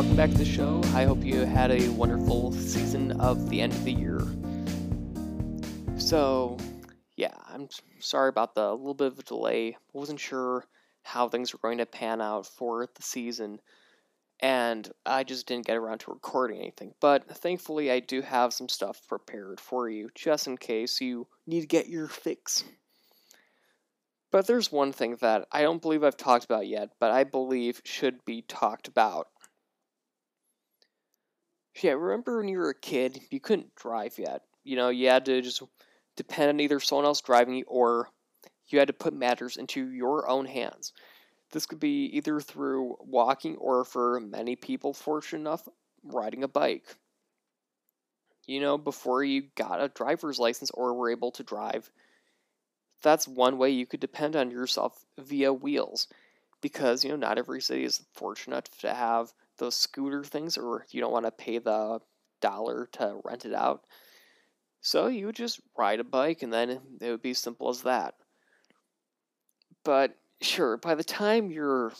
welcome back to the show. I hope you had a wonderful season of the end of the year. So, yeah, I'm sorry about the little bit of a delay. I wasn't sure how things were going to pan out for the season, and I just didn't get around to recording anything. But thankfully, I do have some stuff prepared for you, just in case you need to get your fix. But there's one thing that I don't believe I've talked about yet, but I believe should be talked about. Yeah, remember when you were a kid, you couldn't drive yet. You know, you had to just depend on either someone else driving you or you had to put matters into your own hands. This could be either through walking or for many people fortunate enough riding a bike. You know, before you got a driver's license or were able to drive, that's one way you could depend on yourself via wheels because you know not every city is fortunate to have those scooter things or you don't want to pay the dollar to rent it out. So you would just ride a bike and then it would be as simple as that. But sure by the time you're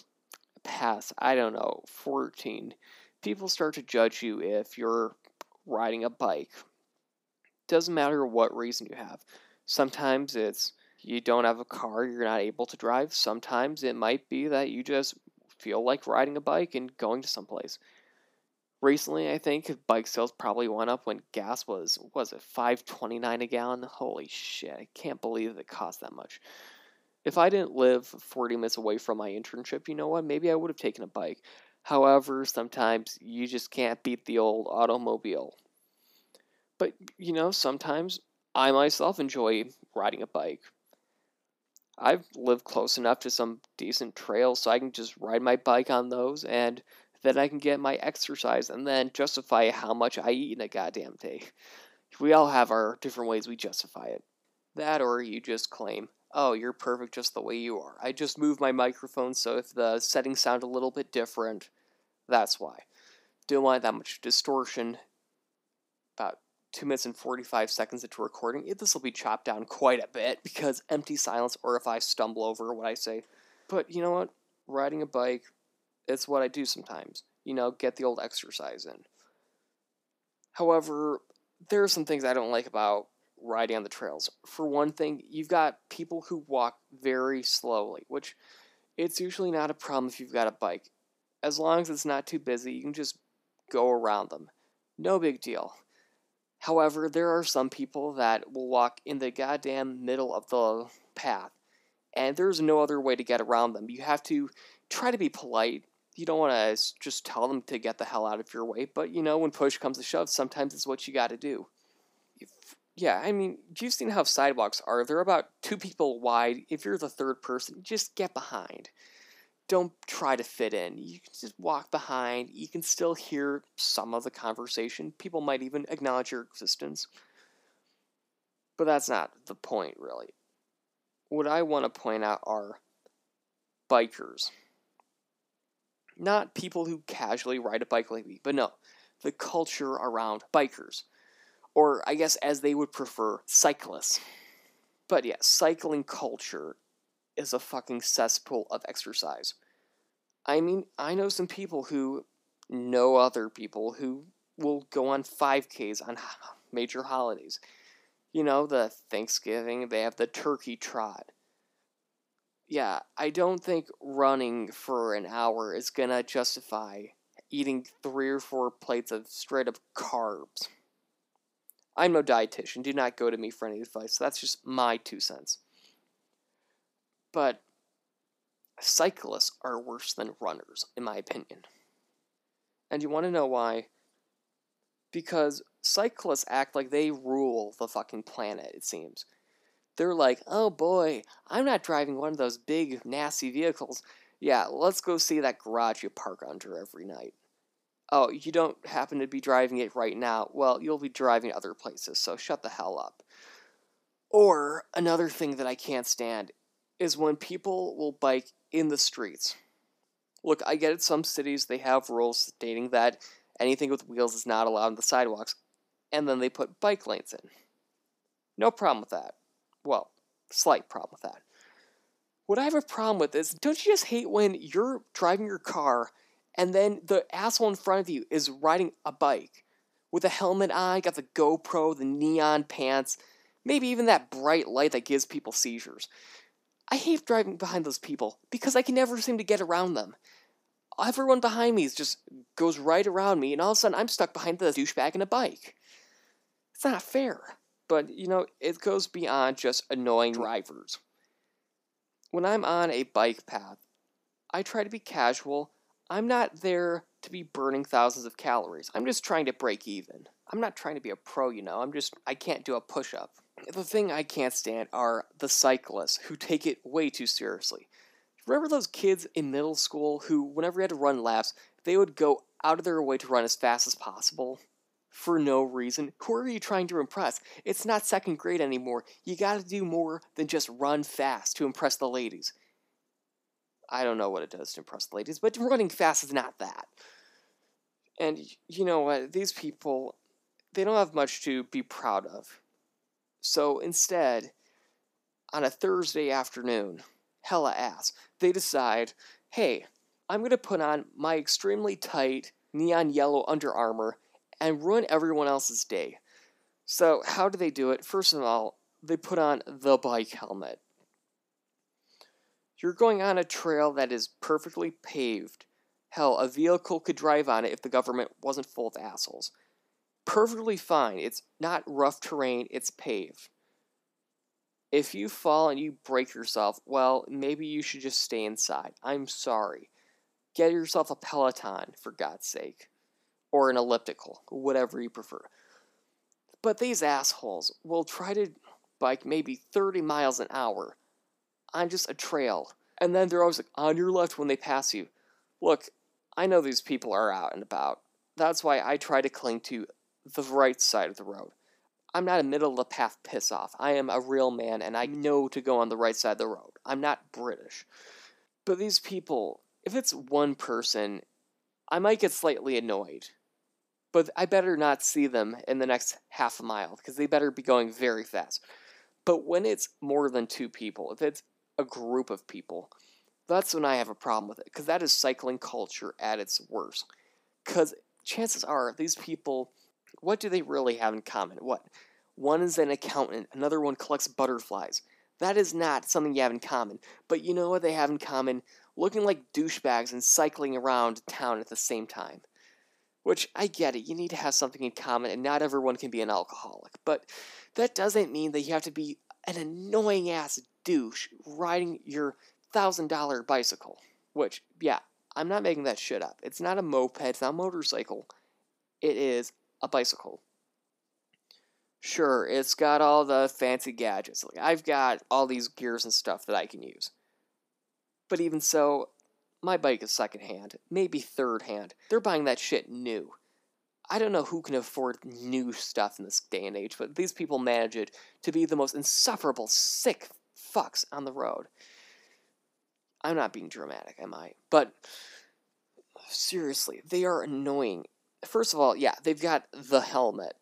past i don't know 14 people start to judge you if you're riding a bike. Doesn't matter what reason you have. Sometimes it's you don't have a car, you're not able to drive. Sometimes it might be that you just feel like riding a bike and going to someplace. Recently, I think bike sales probably went up when gas was was it 5.29 a gallon. Holy shit, I can't believe it cost that much. If I didn't live 40 minutes away from my internship, you know what? Maybe I would have taken a bike. However, sometimes you just can't beat the old automobile. But, you know, sometimes I myself enjoy riding a bike. I've lived close enough to some decent trails so I can just ride my bike on those and then I can get my exercise and then justify how much I eat in a goddamn day. We all have our different ways we justify it. That or you just claim, oh, you're perfect just the way you are. I just moved my microphone so if the settings sound a little bit different, that's why. Don't want that much distortion. About two minutes and 45 seconds into recording, this will be chopped down quite a bit because empty silence or if I stumble over what I say. But you know what? Riding a bike, it's what I do sometimes. You know, get the old exercise in. However, there are some things I don't like about riding on the trails. For one thing, you've got people who walk very slowly, which it's usually not a problem if you've got a bike. As long as it's not too busy, you can just go around them. No big deal. However, there are some people that will walk in the goddamn middle of the path, and there's no other way to get around them. You have to try to be polite. You don't want to just tell them to get the hell out of your way, but you know, when push comes to shove, sometimes it's what you got to do. If, yeah, I mean, you've seen how sidewalks are. They're about two people wide. If you're the third person, just get behind don't try to fit in. You can just walk behind. You can still hear some of the conversation. People might even acknowledge your existence. But that's not the point, really. What I want to point out are bikers. Not people who casually ride a bike like me, but no, the culture around bikers. Or, I guess, as they would prefer, cyclists. But yeah, cycling culture is a fucking cesspool of exercise. I mean, I know some people who know other people who will go on 5Ks on major holidays. You know, the Thanksgiving, they have the turkey trot. Yeah, I don't think running for an hour is gonna justify eating three or four plates of straight up carbs. I'm no dietitian. Do not go to me for any advice. That's just my two cents. But cyclists are worse than runners, in my opinion. And you want to know why? Because cyclists act like they rule the fucking planet, it seems. They're like, oh boy, I'm not driving one of those big, nasty vehicles. Yeah, let's go see that garage you park under every night. Oh, you don't happen to be driving it right now. Well, you'll be driving other places, so shut the hell up. Or another thing that I can't stand is when people will bike in the streets. Look, I get it, some cities they have rules stating that anything with wheels is not allowed on the sidewalks, and then they put bike lanes in. No problem with that. Well, slight problem with that. What I have a problem with is don't you just hate when you're driving your car and then the asshole in front of you is riding a bike with a helmet on, got the GoPro, the neon pants, maybe even that bright light that gives people seizures. I hate driving behind those people because I can never seem to get around them. Everyone behind me just goes right around me, and all of a sudden I'm stuck behind the douchebag in a bike. It's not fair. But, you know, it goes beyond just annoying drivers. When I'm on a bike path, I try to be casual. I'm not there to be burning thousands of calories. I'm just trying to break even. I'm not trying to be a pro, you know. I'm just, I can't do a push up. The thing I can't stand are the cyclists who take it way too seriously. Remember those kids in middle school who, whenever you had to run laps, they would go out of their way to run as fast as possible? For no reason. Who are you trying to impress? It's not second grade anymore. You gotta do more than just run fast to impress the ladies. I don't know what it does to impress the ladies, but running fast is not that. And you know what? These people, they don't have much to be proud of. So instead, on a Thursday afternoon, hella ass, they decide, hey, I'm going to put on my extremely tight neon yellow Under Armour and ruin everyone else's day. So, how do they do it? First of all, they put on the bike helmet. You're going on a trail that is perfectly paved. Hell, a vehicle could drive on it if the government wasn't full of assholes. Perfectly fine. It's not rough terrain, it's paved. If you fall and you break yourself, well, maybe you should just stay inside. I'm sorry. Get yourself a Peloton, for God's sake. Or an elliptical, whatever you prefer. But these assholes will try to bike maybe 30 miles an hour on just a trail. And then they're always like, on your left when they pass you. Look, I know these people are out and about. That's why I try to cling to the right side of the road. I'm not a middle of the path piss off. I am a real man and I know to go on the right side of the road. I'm not British. But these people, if it's one person, I might get slightly annoyed. But I better not see them in the next half a mile because they better be going very fast. But when it's more than two people, if it's a group of people, that's when I have a problem with it because that is cycling culture at its worst. Because chances are these people what do they really have in common? What? One is an accountant, another one collects butterflies. That is not something you have in common. But you know what they have in common? Looking like douchebags and cycling around town at the same time. Which, I get it, you need to have something in common, and not everyone can be an alcoholic. But that doesn't mean that you have to be an annoying ass douche riding your $1,000 bicycle. Which, yeah, I'm not making that shit up. It's not a moped, it's not a motorcycle. It is a bicycle. Sure, it's got all the fancy gadgets. Like I've got all these gears and stuff that I can use. But even so, my bike is secondhand, maybe third hand. They're buying that shit new. I don't know who can afford new stuff in this day and age, but these people manage it to be the most insufferable, sick fucks on the road. I'm not being dramatic, am I? But seriously, they are annoying first of all, yeah, they've got the helmet.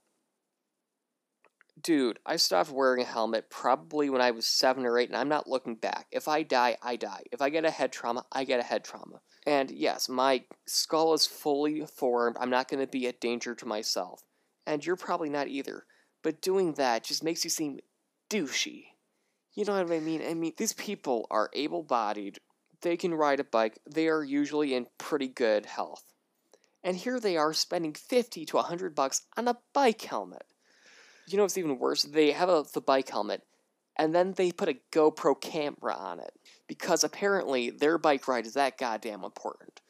Dude, I stopped wearing a helmet probably when I was seven or eight, and I'm not looking back. If I die, I die. If I get a head trauma, I get a head trauma. And yes, my skull is fully formed. I'm not going to be a danger to myself. And you're probably not either. But doing that just makes you seem douchey. You know what I mean? I mean, these people are able bodied, they can ride a bike, they are usually in pretty good health and here they are spending 50 to 100 bucks on a bike helmet. You know what's even worse? They have a, the bike helmet and then they put a GoPro camera on it because apparently their bike ride is that goddamn important.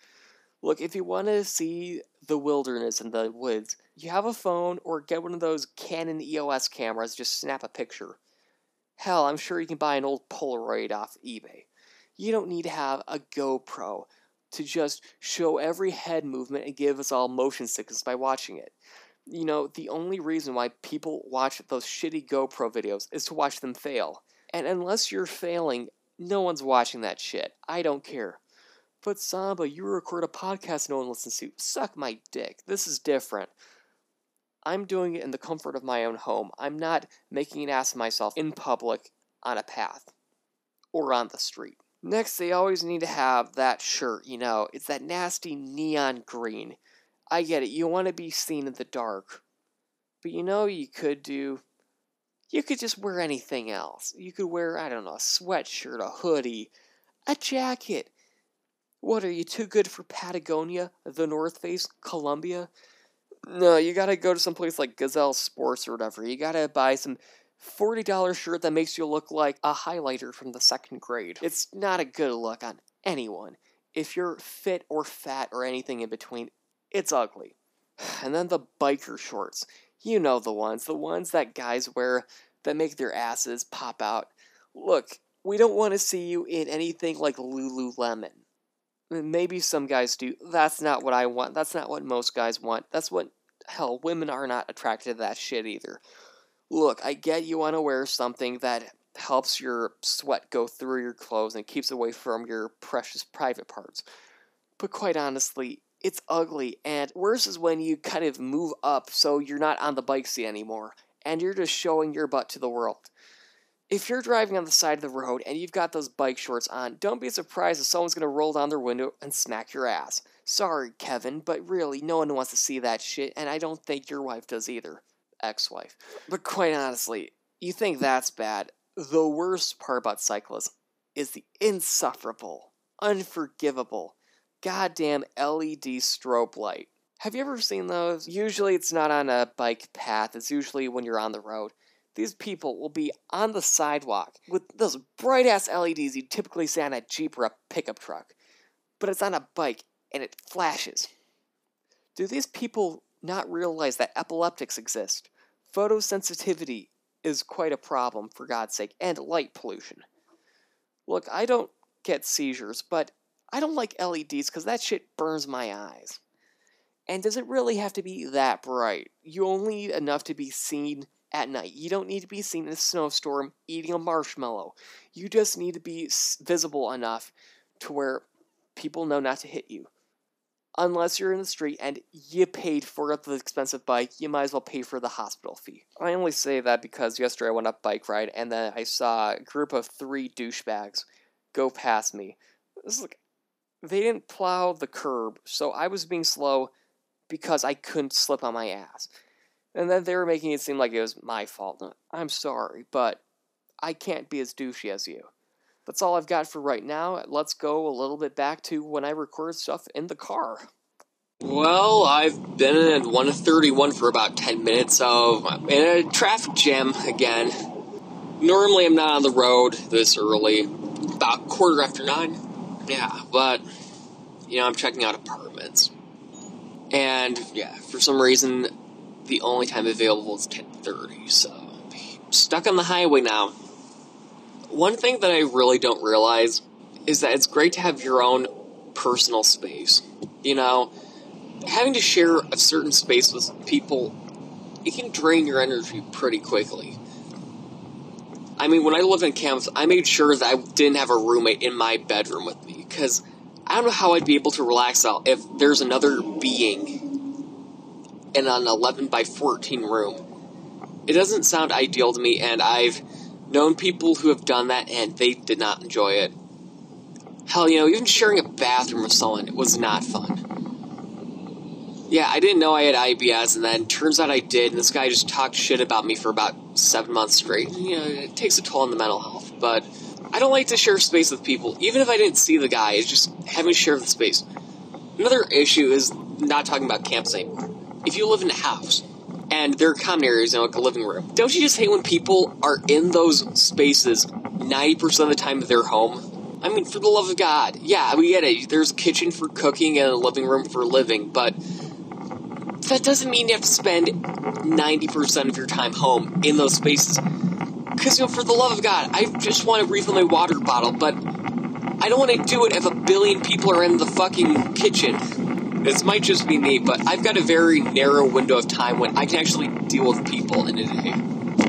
Look, if you want to see the wilderness and the woods, you have a phone or get one of those Canon EOS cameras, just snap a picture. Hell, I'm sure you can buy an old Polaroid off eBay. You don't need to have a GoPro to just show every head movement and give us all motion sickness by watching it. You know, the only reason why people watch those shitty GoPro videos is to watch them fail. And unless you're failing, no one's watching that shit. I don't care. But Samba, you record a podcast no one listens to. Suck my dick. This is different. I'm doing it in the comfort of my own home. I'm not making an ass of myself in public on a path or on the street. Next, they always need to have that shirt, you know, it's that nasty neon green. I get it, you want to be seen in the dark. But you know, you could do. You could just wear anything else. You could wear, I don't know, a sweatshirt, a hoodie, a jacket. What are you too good for Patagonia, the North Face, Columbia? No, you gotta go to some place like Gazelle Sports or whatever. You gotta buy some $40 shirt that makes you look like a highlighter from the second grade. It's not a good look on anyone. If you're fit or fat or anything in between, it's ugly. And then the biker shorts. You know the ones, the ones that guys wear that make their asses pop out. Look, we don't want to see you in anything like Lululemon. Maybe some guys do. That's not what I want. That's not what most guys want. That's what, hell, women are not attracted to that shit either. Look, I get you want to wear something that helps your sweat go through your clothes and keeps away from your precious private parts. But quite honestly, it's ugly, and worse is when you kind of move up so you're not on the bike seat anymore, and you're just showing your butt to the world. If you're driving on the side of the road and you've got those bike shorts on, don't be surprised if someone's gonna roll down their window and smack your ass. Sorry, Kevin, but really, no one wants to see that shit, and I don't think your wife does either. Ex wife. But quite honestly, you think that's bad. The worst part about cyclists is the insufferable, unforgivable, goddamn LED strobe light. Have you ever seen those? Usually it's not on a bike path, it's usually when you're on the road. These people will be on the sidewalk with those bright ass LEDs you typically see on a Jeep or a pickup truck. But it's on a bike and it flashes. Do these people not realize that epileptics exist? Photosensitivity is quite a problem, for God's sake, and light pollution. Look, I don't get seizures, but I don't like LEDs because that shit burns my eyes. And does it really have to be that bright? You only need enough to be seen at night. You don't need to be seen in a snowstorm eating a marshmallow. You just need to be visible enough to where people know not to hit you. Unless you're in the street and you paid for the expensive bike, you might as well pay for the hospital fee. I only say that because yesterday I went up bike ride and then I saw a group of three douchebags go past me. This is like they didn't plow the curb, so I was being slow because I couldn't slip on my ass. And then they were making it seem like it was my fault. I'm sorry, but I can't be as douchey as you. That's all I've got for right now. Let's go a little bit back to when I record stuff in the car. Well, I've been at 131 for about 10 minutes, I'm in a traffic jam again. Normally, I'm not on the road this early, about quarter after nine. Yeah, but you know, I'm checking out apartments, and yeah, for some reason, the only time available is 10:30. So, I'm stuck on the highway now. One thing that I really don't realize is that it's great to have your own personal space. You know, having to share a certain space with people, it can drain your energy pretty quickly. I mean, when I lived in campus, I made sure that I didn't have a roommate in my bedroom with me because I don't know how I'd be able to relax out if there's another being in an 11 by 14 room. It doesn't sound ideal to me, and I've known people who have done that and they did not enjoy it. Hell, you know, even sharing a bathroom with someone was not fun. Yeah, I didn't know I had IBS, and then turns out I did, and this guy just talked shit about me for about seven months straight. You know, it takes a toll on the mental health, but I don't like to share space with people, even if I didn't see the guy, it's just having to share the space. Another issue is not talking about camps anymore. If you live in a house, and there are common areas, you know, like a living room, don't you just hate when people are in those spaces 90% of the time they're home? I mean, for the love of God, yeah, we get it. There's a kitchen for cooking and a living room for living, but that doesn't mean you have to spend 90% of your time home in those spaces. Because, you know, for the love of God, I just want to refill my water bottle, but I don't want to do it if a billion people are in the fucking kitchen. This might just be me, but I've got a very narrow window of time when I can actually deal with people in a day.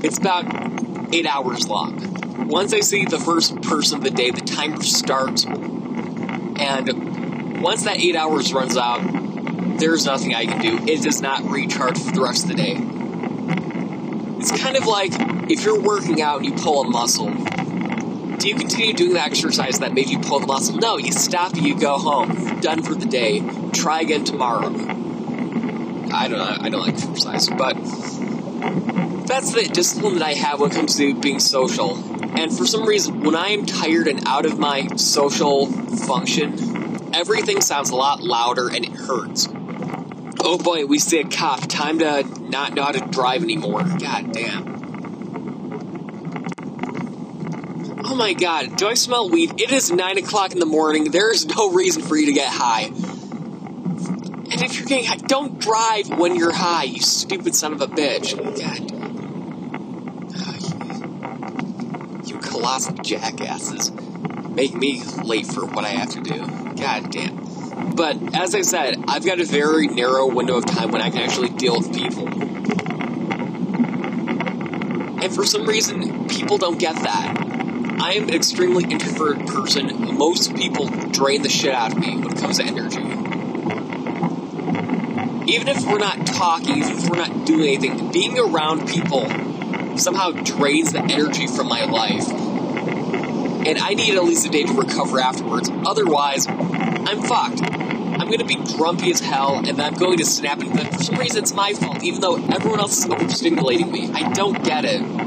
It's about eight hours long. Once I see the first person of the day, the timer starts, and once that eight hours runs out, there's nothing I can do. It does not recharge for the rest of the day. It's kind of like if you're working out and you pull a muscle, Do you continue doing the exercise that made you pull the muscle? No, you stop you go home. Done for the day. Try again tomorrow. I don't know. I don't like exercise, but that's the discipline that I have when it comes to being social. And for some reason, when I am tired and out of my social function, everything sounds a lot louder and it hurts. Oh boy, we see a cop. Time to not know how to drive anymore. God damn. Oh my god, do I smell weed? It is 9 o'clock in the morning. There is no reason for you to get high. And if you're getting high, don't drive when you're high, you stupid son of a bitch. Oh god. Ah, you colossal jackasses. Make me late for what I have to do. God damn. But as I said, I've got a very narrow window of time when I can actually deal with people. And for some reason, people don't get that. I am an extremely introverted person. Most people drain the shit out of me when it comes to energy. Even if we're not talking, even if we're not doing anything, being around people somehow drains the energy from my life. And I need at least a day to recover afterwards. Otherwise, I'm fucked. I'm to be grumpy as hell, and I'm going to snap and for some reason it's my fault, even though everyone else is overstimulating me. I don't get it.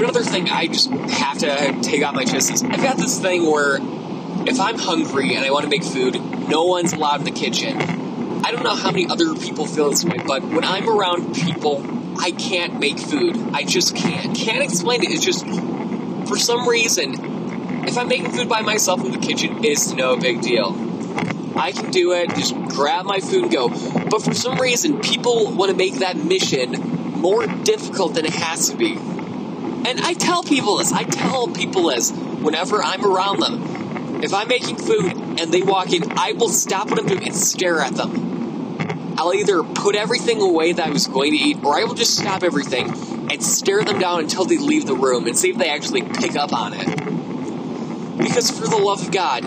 Another thing I just have to take off my chest is I've got this thing where if I'm hungry and I want to make food, no one's allowed in the kitchen. I don't know how many other people feel this way, but when I'm around people, I can't make food. I just can't. Can't explain it. It's just, for some reason, if I'm making food by myself in the kitchen, it's no big deal. I can do it, just grab my food and go. But for some reason, people want to make that mission more difficult than it has to be. And I tell people this, I tell people this whenever I'm around them. If I'm making food and they walk in, I will stop what I'm doing and stare at them. I'll either put everything away that I was going to eat, or I will just stop everything and stare them down until they leave the room and see if they actually pick up on it. Because for the love of God,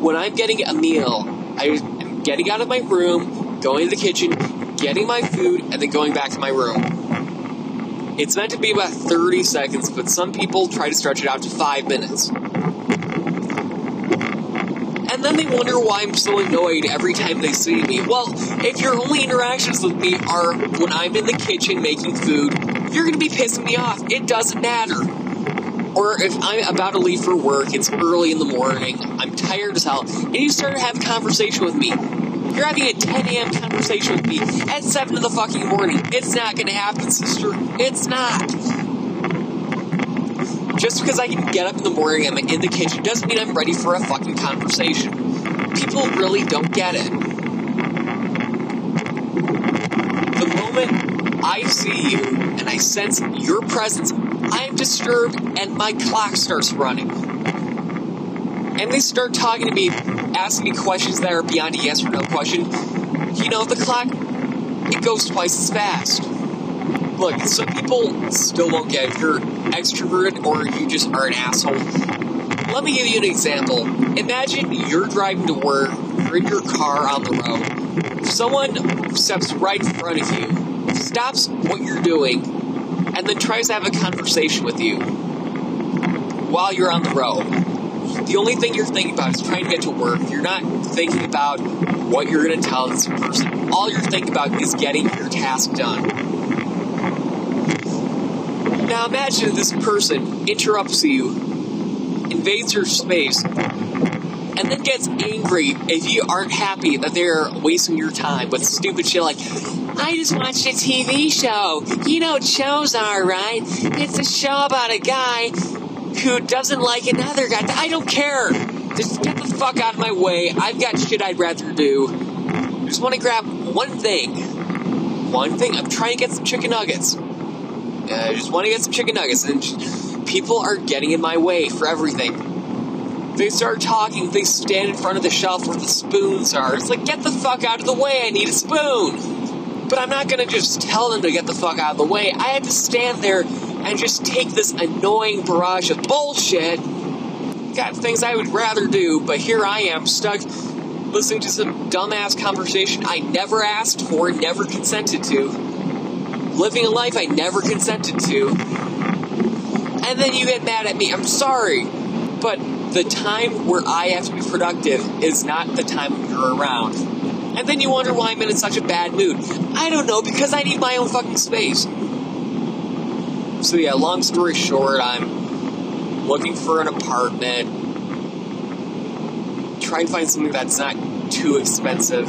when I'm getting a meal, I'm getting out of my room, going to the kitchen, getting my food, and then going back to my room. It's meant to be about 30 seconds, but some people try to stretch it out to 5 minutes. And then they wonder why I'm so annoyed every time they see me. Well, if your only interactions with me are when I'm in the kitchen making food, you're to be pissing me off. It doesn't matter. Or if I'm about to leave for work, it's early in the morning, I'm tired as hell, and you start to have a conversation with me, you're having a 10 a.m. conversation with me at 7 in the fucking morning. It's not gonna happen, sister. It's not. Just because I can get up in the morning and I'm in the kitchen doesn't mean I'm ready for a fucking conversation. People really don't get it. The moment I see you and I sense your presence, I am disturbed and my clock starts running. And they start talking to me asking me questions that are beyond a yes or no question, you know, the clock, it goes twice as fast. Look, some people still won't get if you're extroverted or you just are an asshole. Let me give you an example. Imagine you're driving to work, you're in your car on the road. Someone steps right in front of you, stops what you're doing, and then tries to have a conversation with you while you're on the road the only thing you're thinking about is trying to get to work. You're not thinking about what you're going to tell this person. All you're thinking about is getting your task done. Now imagine this person interrupts you, invades your space, and then gets angry if you aren't happy that they're wasting your time with stupid shit like, I just watched a TV show. You know shows are, right? It's a show about a guy who doesn't like another guy. I don't care. Just get the fuck out of my way. I've got shit I'd rather do. I just want to grab one thing. One thing. I'm trying to get some chicken nuggets. I just want to get some chicken nuggets. And people are getting in my way for everything. They start talking. They stand in front of the shelf where the spoons are. It's like, get the fuck out of the way. I need a spoon. But I'm not to just tell them to get the fuck out of the way. I have to stand there and just take this annoying barrage of bullshit. Got things I would rather do, but here I am stuck listening to some dumbass conversation I never asked for, never consented to. Living a life I never consented to. and then you get mad at me. I'm sorry. But the time where I have to be productive is not the time when you're around. And then you wonder why I'm in such a bad mood. I don't know, because I need my own fucking space. So yeah, long story short, I'm looking for an apartment. Trying to find something that's not too expensive.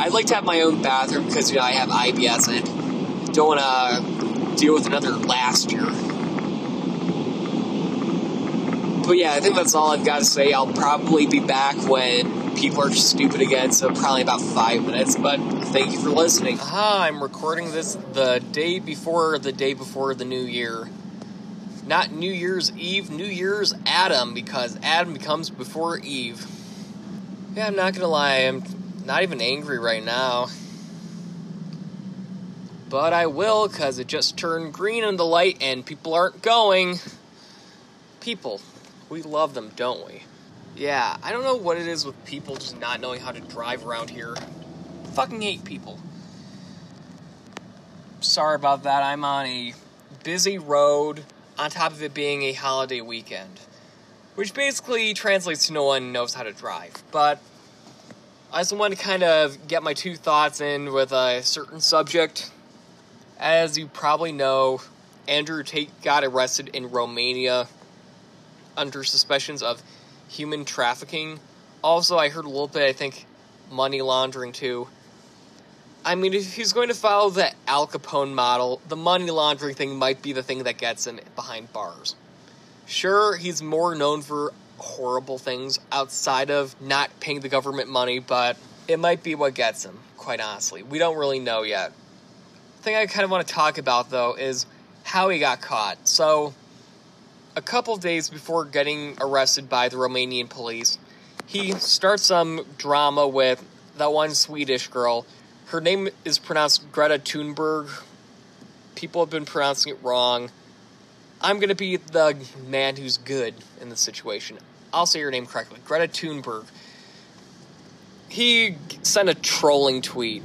I'd like to have my own bathroom because you know I have IBS and don't want to deal with another last year. But yeah, I think that's all I've got to say. I'll probably be back when people are stupid again, so probably about five minutes. But thank you for listening. Aha, I'm recording this the day before the day before the new year. Not New Year's Eve, New Year's Adam, because Adam comes before Eve. Yeah, I'm not gonna lie, I'm not even angry right now. But I will, because it just turned green in the light and people aren't going. People. We love them, don't we? Yeah, I don't know what it is with people just not knowing how to drive around here. Fucking hate people. Sorry about that. I'm on a busy road on top of it being a holiday weekend. Which basically translates to no one knows how to drive. But I just wanted to kind of get my two thoughts in with a certain subject. As you probably know, Andrew Tate got arrested in Romania under suspicions of human trafficking. Also, I heard a little bit, I think, money laundering too. I mean, if he's going to follow the Al Capone model, the money laundering thing might be the thing that gets him behind bars. Sure, he's more known for horrible things outside of not paying the government money, but it might be what gets him, quite honestly. We don't really know yet. The thing I kind of want to talk about, though, is how he got caught. So, a couple days before getting arrested by the Romanian police, he starts some drama with that one Swedish girl. Her name is pronounced Greta Thunberg. People have been pronouncing it wrong. I'm going to be the man who's good in this situation. I'll say your name correctly. Greta Thunberg. He sent a trolling tweet.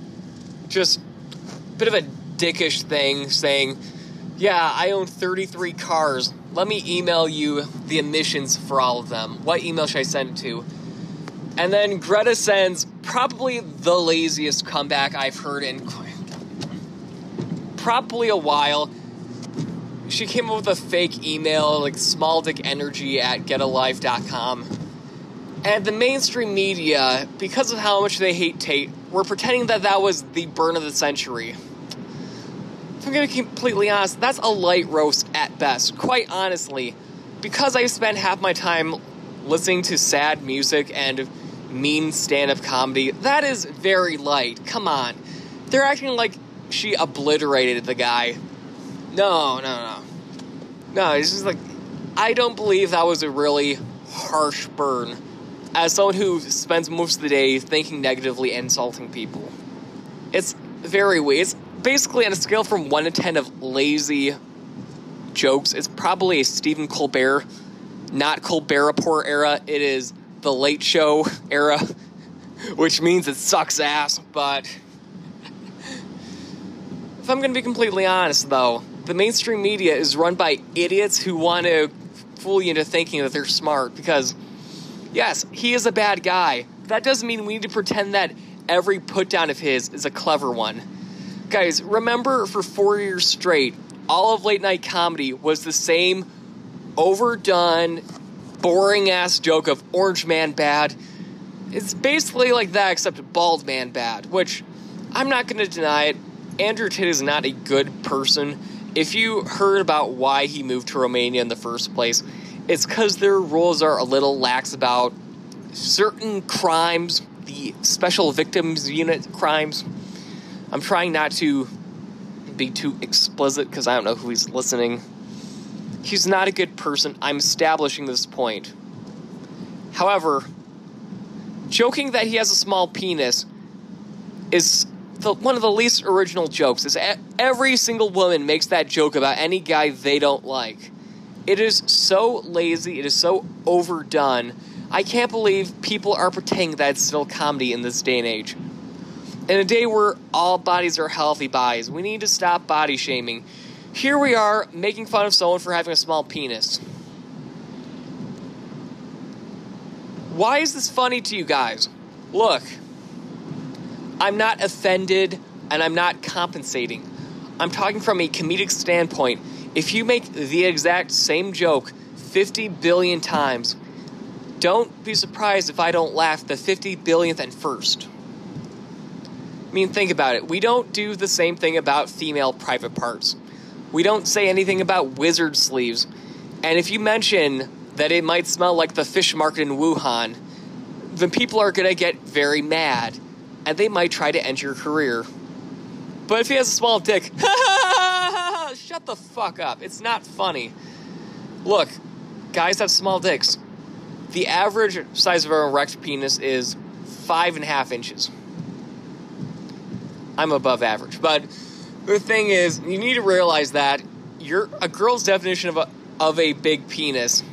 Just a bit of a dickish thing saying, Yeah, I own 33 cars let me email you the emissions for all of them. What email should I send it to? And then Greta sends probably the laziest comeback I've heard in probably a while. She came up with a fake email, like smalldickenergy at getalife.com. And the mainstream media, because of how much they hate Tate, were pretending that that was the burn of the century. If I'm gonna be completely honest, that's a light roast at best. Quite honestly, because I spent half my time listening to sad music and mean stand up comedy, that is very light. Come on. They're acting like she obliterated the guy. No, no, no. No, it's just like, I don't believe that was a really harsh burn. As someone who spends most of the day thinking negatively and insulting people, it's very weird. It's basically on a scale from 1 to 10 of lazy jokes, it's probably a Stephen Colbert, not Colbert Report era. It is the Late Show era, which means it sucks ass, but. if I'm to be completely honest, though, the mainstream media is run by idiots who want to fool you into thinking that they're smart because, yes, he is a bad guy. That doesn't mean we need to pretend that every put down of his is a clever one. Guys, remember for four years straight, all of late night comedy was the same overdone, boring ass joke of Orange Man bad. It's basically like that, except Bald Man bad, which I'm not going to deny it. Andrew Tate is not a good person. If you heard about why he moved to Romania in the first place, it's because their rules are a little lax about certain crimes, the special victims unit crimes I'm trying not to be too explicit because I don't know who he's listening. He's not a good person. I'm establishing this point. However, joking that he has a small penis is the, one of the least original jokes. Is every single woman makes that joke about any guy they don't like. It is so lazy. It is so overdone. I can't believe people are pretending that it's still comedy in this day and age in a day where all bodies are healthy bodies, we need to stop body shaming. Here we are making fun of someone for having a small penis. Why is this funny to you guys? Look, I'm not offended and I'm not compensating. I'm talking from a comedic standpoint. If you make the exact same joke 50 billion times, don't be surprised if I don't laugh the 50 billionth and first. I mean, think about it. We don't do the same thing about female private parts. We don't say anything about wizard sleeves. And if you mention that it might smell like the fish market in Wuhan, then people are going to get very mad and they might try to end your career. But if he has a small dick, shut the fuck up. It's not funny. Look, guys have small dicks. The average size of an erect penis is five and a half inches. I'm above average, but the thing is, you need to realize that your a girl's definition of a of a big penis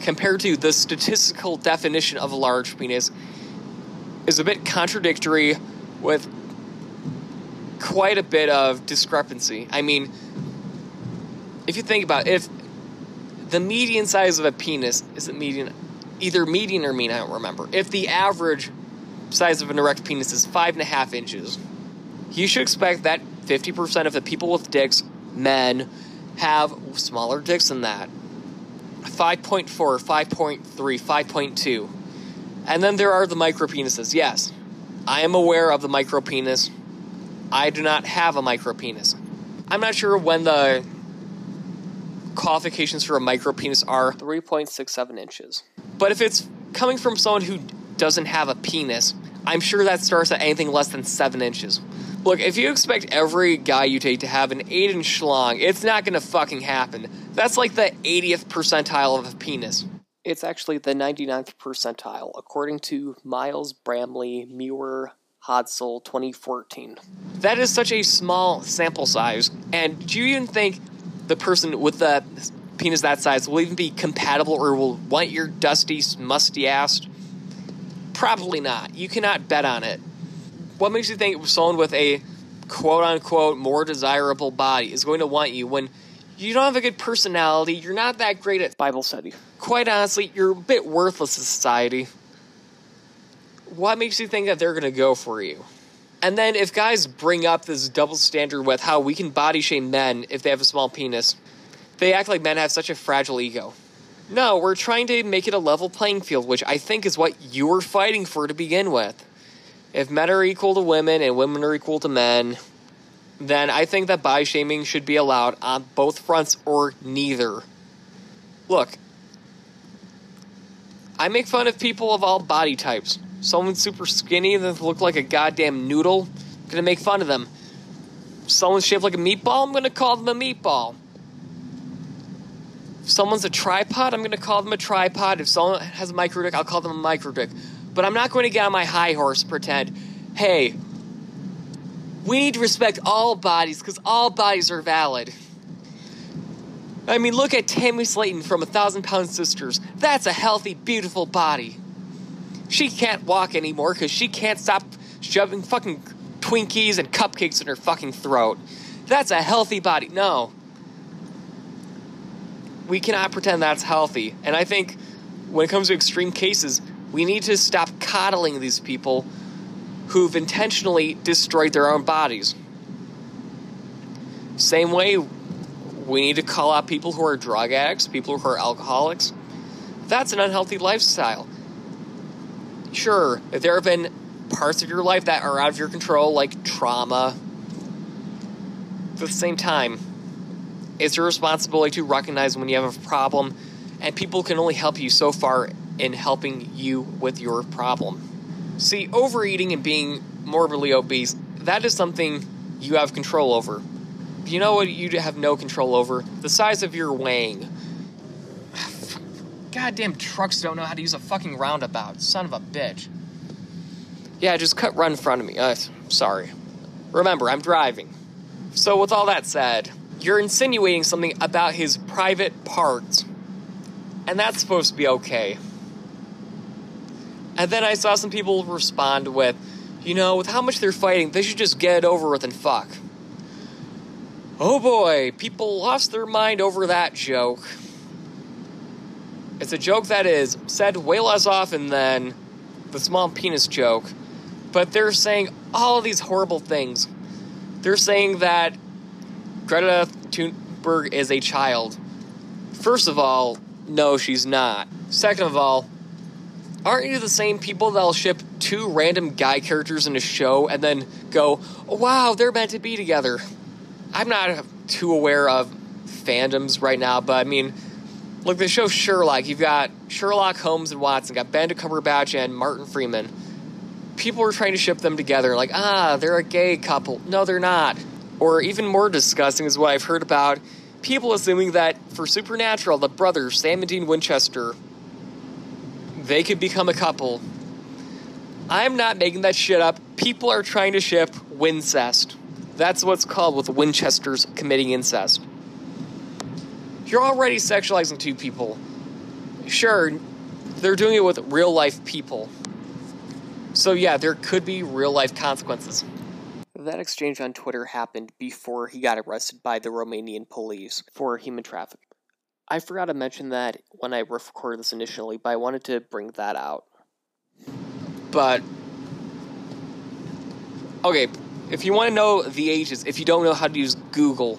compared to the statistical definition of a large penis is a bit contradictory with quite a bit of discrepancy. I mean, if you think about it, if the median size of a penis is it median either median or mean, I don't remember. If the average size of an erect penis is five and a half inches, you should expect that 50% of the people with dicks, men, have smaller dicks than that. 5.4, 5.3, 5.2. And then there are the micro penises. Yes, I am aware of the micro penis. I do not have a micro penis. I'm not sure when the qualifications for a micro penis are 3.67 inches. But if it's coming from someone who doesn't have a penis, I'm sure that starts at anything less than 7 inches. Look, if you expect every guy you take to have an 8 inch schlong, it's not gonna fucking happen. That's like the 80th percentile of a penis. It's actually the 99th percentile, according to Miles Bramley Muir Hodsoll 2014. That is such a small sample size, and do you even think the person with the penis that size will even be compatible or will want your dusty, musty ass? Probably not. You cannot bet on it. What makes you think someone with a quote unquote more desirable body is going to want you when you don't have a good personality, you're not that great at Bible study. Quite honestly, you're a bit worthless to society. What makes you think that they're going to go for you? And then if guys bring up this double standard with how we can body shame men if they have a small penis, they act like men have such a fragile ego. No, we're trying to make it a level playing field, which I think is what you were fighting for to begin with. If men are equal to women and women are equal to men, then I think that body shaming should be allowed on both fronts or neither. Look, I make fun of people of all body types. Someone super skinny that look like a goddamn noodle, I'm gonna make fun of them. Someone shaped like a meatball, I'm gonna call them a meatball. If someone's a tripod, I'm gonna call them a tripod. If someone has a micro dick, I'll call them a micro dick. But I'm not going to get on my high horse pretend, hey, we need to respect all bodies because all bodies are valid. I mean, look at Tammy Slaton from A Thousand Pound Sisters. That's a healthy, beautiful body. She can't walk anymore because she can't stop shoving fucking Twinkies and cupcakes in her fucking throat. That's a healthy body. No. We cannot pretend that's healthy. And I think when it comes to extreme cases, we need to stop coddling these people who've intentionally destroyed their own bodies. Same way, we need to call out people who are drug addicts, people who are alcoholics. That's an unhealthy lifestyle. Sure, there have been parts of your life that are out of your control, like trauma, at the same time, it's your responsibility to recognize when you have a problem, and people can only help you so far in helping you with your problem. See, overeating and being morbidly obese, that is something you have control over. You know what you have no control over? The size of your wang. Goddamn trucks don't know how to use a fucking roundabout. Son of a bitch. Yeah, just cut right in front of me. Uh, sorry. Remember, I'm driving. So, with all that said, you're insinuating something about his private parts. And that's supposed to be okay. And then I saw some people respond with, you know, with how much they're fighting, they should just get it over with and fuck. Oh boy, people lost their mind over that joke. It's a joke that is said way less often than the small penis joke, but they're saying all these horrible things. They're saying that Greta Thunberg is a child. First of all, no, she's not. Second of all, aren't you the same people that'll ship two random guy characters in a show and then go, wow, they're meant to be together? I'm not too aware of fandoms right now, but I mean, look, the show Sherlock, you've got Sherlock Holmes and Watson, got Benedict Cumberbatch and Martin Freeman. People were trying to ship them together, like, ah, they're a gay couple. No, they're not. Or even more disgusting is what I've heard about people assuming that for Supernatural, the brothers, Sam and Dean Winchester, they could become a couple. I'm not making that shit up. People are trying to ship Wincest. That's what's called with Winchesters committing incest. You're already sexualizing two people. Sure, they're doing it with real life people. So, yeah, there could be real life consequences. That exchange on Twitter happened before he got arrested by the Romanian police for human trafficking. I forgot to mention that when I recorded this initially, but I wanted to bring that out. But, okay, if you want to know the ages, if you don't know how to use Google,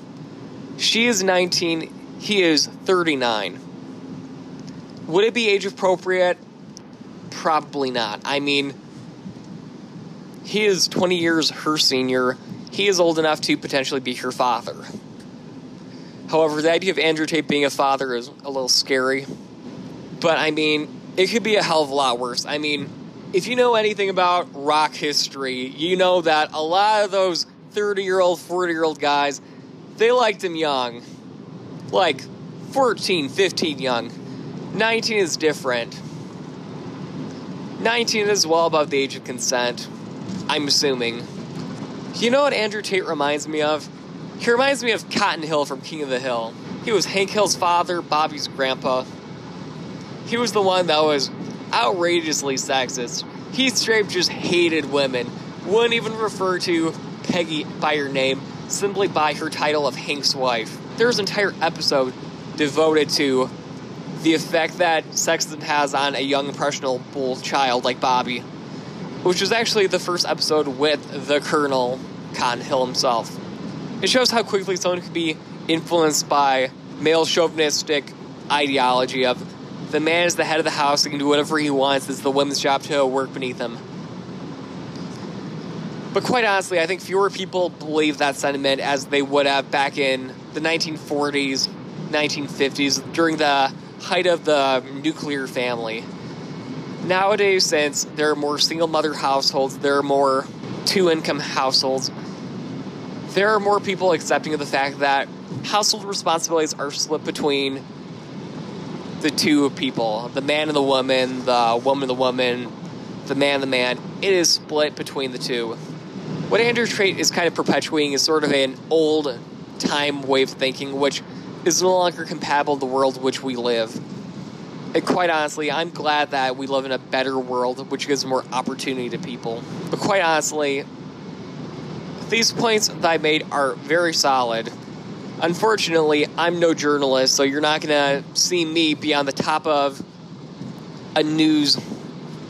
she is 19, he is 39. Would it be age appropriate? Probably not. I mean, he is 20 years her senior. He is old enough to potentially be her father. However, the idea of Andrew Tate being a father is a little scary. But I mean, it could be a hell of a lot worse. I mean, if you know anything about rock history, you know that a lot of those 30 year old, 40 year old guys, they liked him young. Like 14, 15 young. 19 is different. 19 is well above the age of consent. I'm assuming. You know what Andrew Tate reminds me of? He reminds me of Cotton Hill from King of the Hill. He was Hank Hill's father, Bobby's grandpa. He was the one that was outrageously sexist. He straight just hated women. Wouldn't even refer to Peggy by her name, simply by her title of Hank's wife. There's an entire episode devoted to the effect that sexism has on a young impressionable child like Bobby, which was actually the first episode with the Colonel Cotton Hill himself. It shows how quickly someone can be influenced by male chauvinistic ideology of the man is the head of the house, he can do whatever he wants, it's the woman's job to work beneath him. But quite honestly, I think fewer people believe that sentiment as they would have back in the 1940s, 1950s, during the height of the nuclear family. Nowadays, since there are more single mother households, there are more two income households, there are more people accepting of the fact that household responsibilities are split between the two people the man and the woman, the woman and the woman, the man and the man. It is split between the two. What Andrew Tate is kind of perpetuating is sort of an old time way of thinking, which is no longer compatible with the world which we live. And quite honestly, I'm glad that we live in a better world, which gives more opportunity to people. But quite honestly, these points that I made are very solid. Unfortunately, I'm no journalist, so you're not going to see me be on the top of a news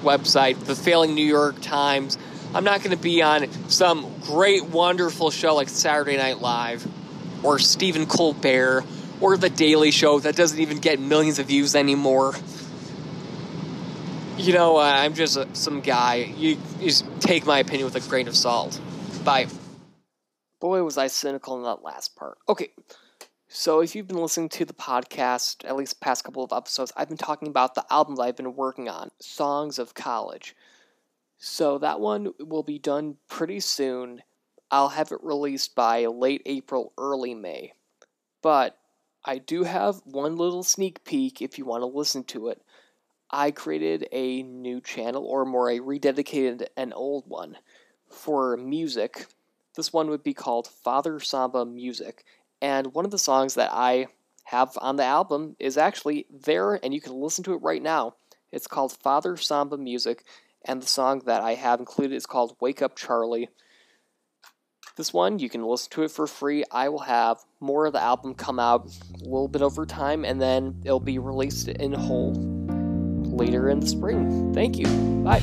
website, the failing New York Times. I'm not going to be on some great, wonderful show like Saturday Night Live or Stephen Colbert or The Daily Show that doesn't even get millions of views anymore. You know, uh, I'm just a, some guy. You, you just take my opinion with a grain of salt. Bye. Boy, was I cynical in that last part. Okay, so if you've been listening to the podcast, at least past couple of episodes, I've been talking about the album that I've been working on, Songs of College. So that one will be done pretty soon. I'll have it released by late April, early May. But I do have one little sneak peek if you want to listen to it. I created a new channel, or more, I rededicated an old one for music. This one would be called Father Samba Music. And one of the songs that I have on the album is actually there, and you can listen to it right now. It's called Father Samba Music, and the song that I have included is called Wake Up Charlie. This one, you can listen to it for free. I will have more of the album come out a little bit over time, and then it'll be released in whole later in the spring. Thank you. Bye.